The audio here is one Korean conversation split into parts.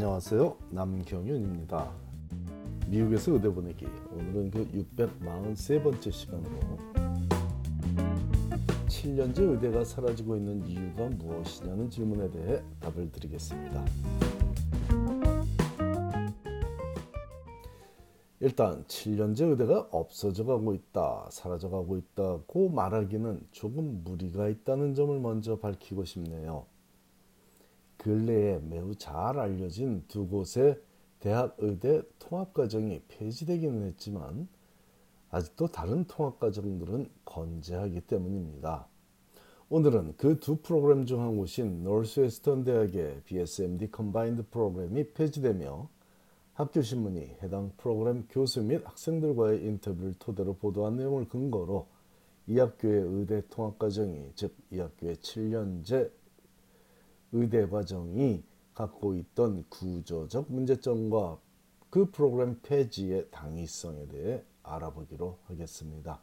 안녕하세요. 남경윤입니다. 미국에서 의대 보내기. 오늘은 그 643번째 시간으로 7년째 의대가 사라지고 있는 이유가 무엇이냐는 질문에 대해 답을 드리겠습니다. 일단 7년째 의대가 없어져 가고 있다, 사라져 가고 있다고 말하기는 조금 무리가 있다는 점을 먼저 밝히고 싶네요. 근래에 매우 잘 알려진 두 곳의 대학 의대 통합과정이 폐지되기는 했지만 아직도 다른 통합과정들은 건재하기 때문입니다. 오늘은 그 두 프로그램 중 한 곳인 노스웨스턴 대학의 BSMD combined 프로그램이 폐지되며 학교신문이 해당 프로그램 교수 및 학생들과의 인터뷰를 토대로 보도한 내용을 근거로 이 학교의 의대 통합과정이 즉 이 학교의 7년제 의대 과정이 갖고 있던 구조적 문제점과 그 프로그램 폐지의 당위성에 대해 알아보기로 하겠습니다.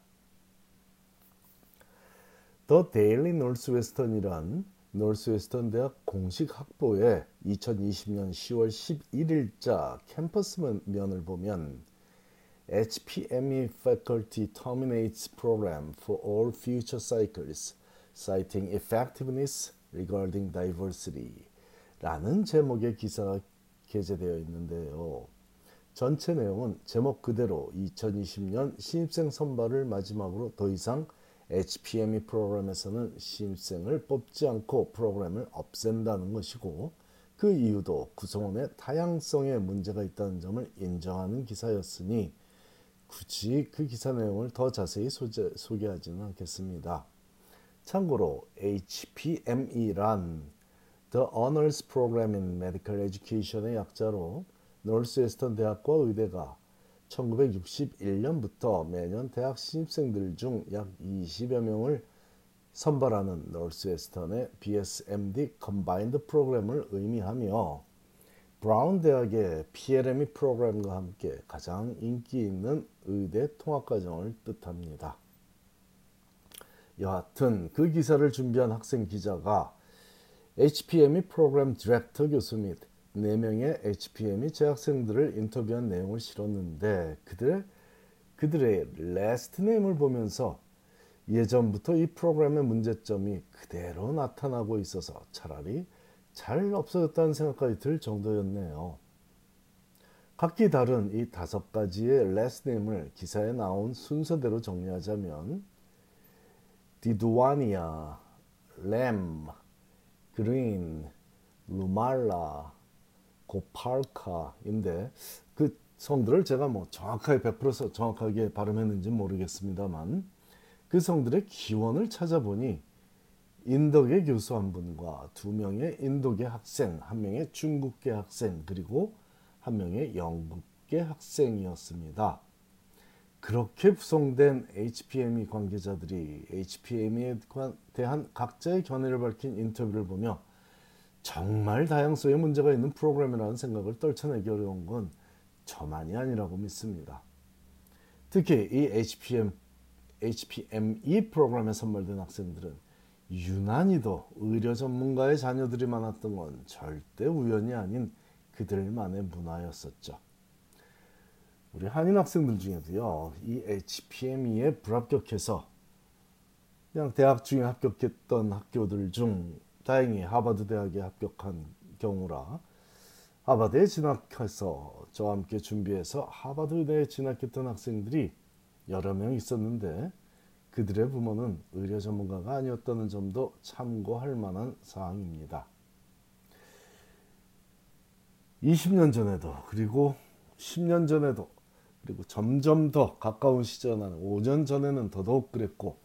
더 데일리 노스웨스턴이란 노스웨스턴 대학 공식 학보에 2020년 10월 11일자 캠퍼스 면을 보면 HPME faculty terminates program for all future cycles, citing effectiveness regarding diversity 라는 제목의 기사가 게재되어 있는데요. 전체 내용은 제목 그대로 2020년 신입생 선발을 마지막으로 더 이상 HPME 프로그램에서는 신입생을 뽑지 않고 프로그램을 없앤다는 것이고 그 이유도 구성원의 다양성에 문제가 있다는 점을 인정하는 기사였으니 굳이 그 기사 내용을 더 자세히 소재, 소개하지는 않겠습니다. 참고로 HPME란 The Honors Program in Medical Education의 약자로 노스웨스턴 대학과 의대가 1961년부터 매년 대학 신입생들 중 약 20여 명을 선발하는 노스웨스턴의 BSMD Combined 프로그램을 의미하며 브라운 대학의 PLME 프로그램과 함께 가장 인기 있는 의대 통합과정을 뜻합니다. 여하튼 그 기사를 준비한 학생 기자가 HPME 프로그램 디렉터 교수 및 4명의 HPME 재학생들을 인터뷰한 내용을 실었는데 그들의, 그들의 last name을 보면서 예전부터 이 프로그램의 문제점이 그대로 나타나고 있어서 차라리 잘 없어졌다는 생각까지 들 정도였네요. 각기 다른 이 다섯 가지의 last name을 기사에 나온 순서대로 정리하자면 그린, 루말라, 고팔카인데 그 성들을 제가 뭐 정확하게 100% 정확하게 발음했는지 모르겠습니다만 그 성들의 기원을 찾아보니 인도계 교수 한 분과 두 명의 인도계 학생, 한 명의 중국계 학생, 그리고 한 명의 영국계 학생이었습니다. 그렇게 구성된 HPME 관계자들이 HPME에 대한 각자의 견해를 밝힌 인터뷰를 보며 정말 다양성에 문제가 있는 프로그램이라는 생각을 떨쳐내기 어려운 건 저만이 아니라고 믿습니다. 특히 이 HPM, HPME 프로그램에 선발된 학생들은 유난히도 의료 전문가의 자녀들이 많았던 건 절대 우연이 아닌 그들만의 문화였었죠. 우리 한인 학생들 중에도요, 이 HPME에 불합격해서 그냥 대학 중에 합격했던 학교들 중 다행히 하버드 대학에 합격한 경우라 하버드에 진학해서 저와 함께 준비해서 하버드 대에 진학했던 학생들이 여러 명 있었는데 그들의 부모는 의료 전문가가 아니었다는 점도 참고할 만한 사항입니다. 20년 전에도 그리고 10년 전에도 그리고 점점 더 가까운 시절은 5년 전에는 더더욱 그랬고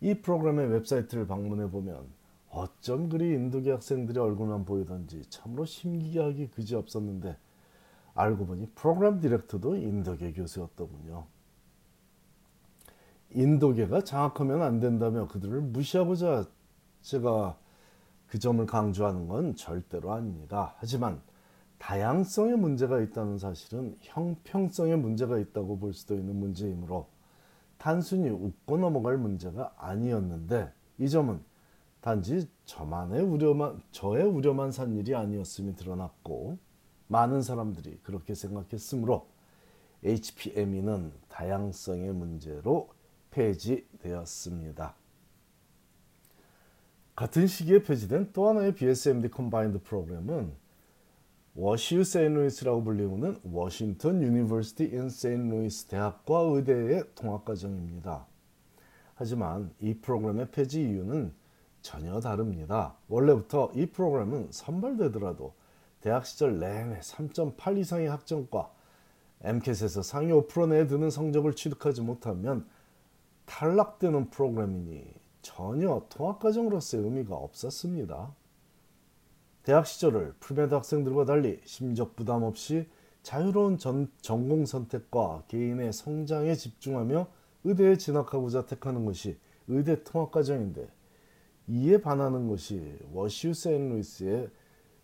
이 프로그램의 웹사이트를 방문해 보면 어쩜 그리 인도계 학생들의 얼굴만 보이던지 참으로 신기하기 그지 없었는데 알고 보니 프로그램 디렉터도 인도계 교수였더군요. 인도계가 장악하면 안 된다며 그들을 무시하고자 제가 그 점을 강조하는 건 절대로 아닙니다. 하지만 다양성에 문제가 있다는 사실은 형평성에 문제가 있다고 볼 수도 있는 문제이므로 단순히 웃고 넘어갈 문제가 아니었는데 이 점은 단지 저만의 우려만 저의 우려만 산 일이 아니었음이 드러났고 많은 사람들이 그렇게 생각했으므로 HPME는 다양성의 문제로 폐지되었습니다. 같은 시기에 폐지된 또 하나의 BSMD combined 프로그램은 워시우 세인루이스라고 불리우는 워싱턴 유니버시티 인 세인루이스 대학과 의대의 통합과정입니다. 하지만 이 프로그램의 폐지 이유는 전혀 다릅니다. 원래부터 이 프로그램은 선발되더라도 대학 시절 내내 3.8 이상의 학점과 MCAT에서 상위 5% 내에 드는 성적을 취득하지 못하면 탈락되는 프로그램이니 전혀 통합과정으로서의 의미가 없었습니다. 대학 시절을 premed 학생들과 달리 심적 부담 없이 자유로운 전, 전공 선택과 개인의 성장에 집중하며 의대에 진학하고자 택하는 것이 의대 통합과정인데 이에 반하는 것이 워시우 세인루이스의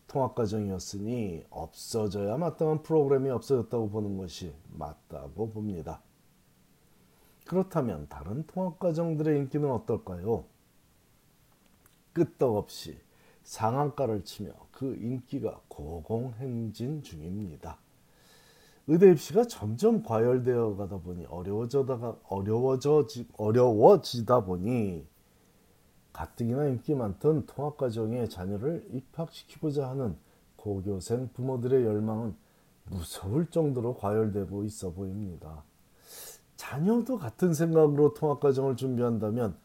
통합과정이었으니 없어져야 마땅한 프로그램이 없어졌다고 보는 것이 맞다고 봅니다. 그렇다면 다른 통합과정들의 인기는 어떨까요? 끄떡없이 상한가를 치며 그 인기가 고공행진 중입니다. 의대 입시가 점점 과열되어 가다 보니 어려워져다가 어려워져 어려워지다 보니 가뜩이나 인기 많던 통합 과정에 자녀를 입학시키고자 하는 고교생 부모들의 열망은 무서울 정도로 과열되고 있어 보입니다. 자녀도 같은 생각으로 통합 과정을 준비한다면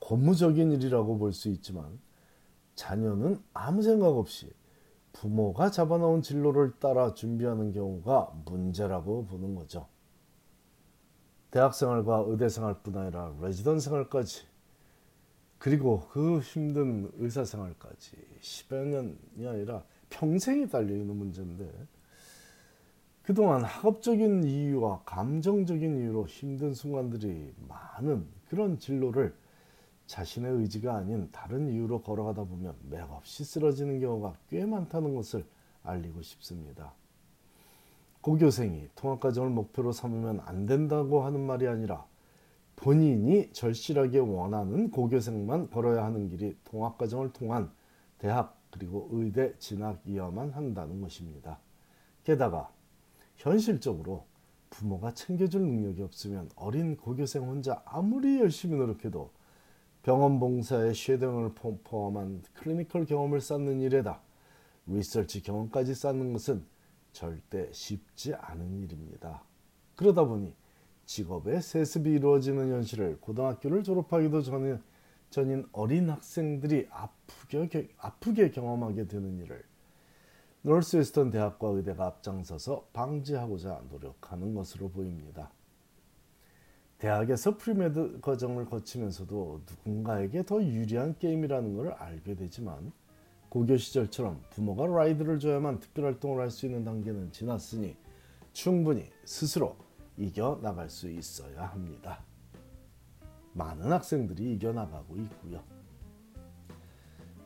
고무적인 일이라고 볼 수 있지만 자녀는 아무 생각 없이 부모가 잡아놓은 진로를 따라 준비하는 경우가 문제라고 보는 거죠. 대학생활과 의대생활뿐 아니라 레지던 생활까지 그리고 그 힘든 의사생활까지 10여 년이 아니라 평생이 달려있는 문제인데 그동안 학업적인 이유와 감정적인 이유로 힘든 순간들이 많은 그런 진로를 자신의 의지가 아닌 다른 이유로 걸어가다 보면 맥없이 쓰러지는 경우가 꽤 많다는 것을 알리고 싶습니다. 고교생이 통합과정을 목표로 삼으면 안 된다고 하는 말이 아니라 본인이 절실하게 원하는 고교생만 걸어야 하는 길이 통합과정을 통한 대학 그리고 의대 진학이어만 한다는 것입니다. 게다가 현실적으로 부모가 챙겨줄 능력이 없으면 어린 고교생 혼자 아무리 열심히 노력해도 병원 봉사에 쉐등을 포함한 클리니컬 경험을 쌓는 일에다 리서치 경험까지 쌓는 것은 절대 쉽지 않은 일입니다. 그러다 보니 직업의 세습이 이루어지는 현실을 고등학교를 졸업하기도 전에 전인 어린 학생들이 아프게, 아프게 경험하게 되는 일을 노스웨스턴 대학과 의대가 앞장서서 방지하고자 노력하는 것으로 보입니다. 대학에서 premed 과정을 거치면서도 누군가에게 더 유리한 게임이라는 것을 알게 되지만 고교 시절처럼 부모가 ride를 줘야만 특별 활동을 할 수 있는 단계는 지났으니 충분히 스스로 이겨 나갈 수 있어야 합니다. 많은 학생들이 이겨 나가고 있고요.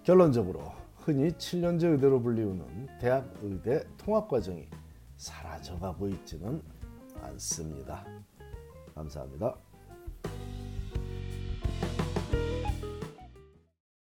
결론적으로 흔히 7년제 의대로 불리우는 대학 의대 통합 과정이 사라져가고 있지는 않습니다. 감사합니다.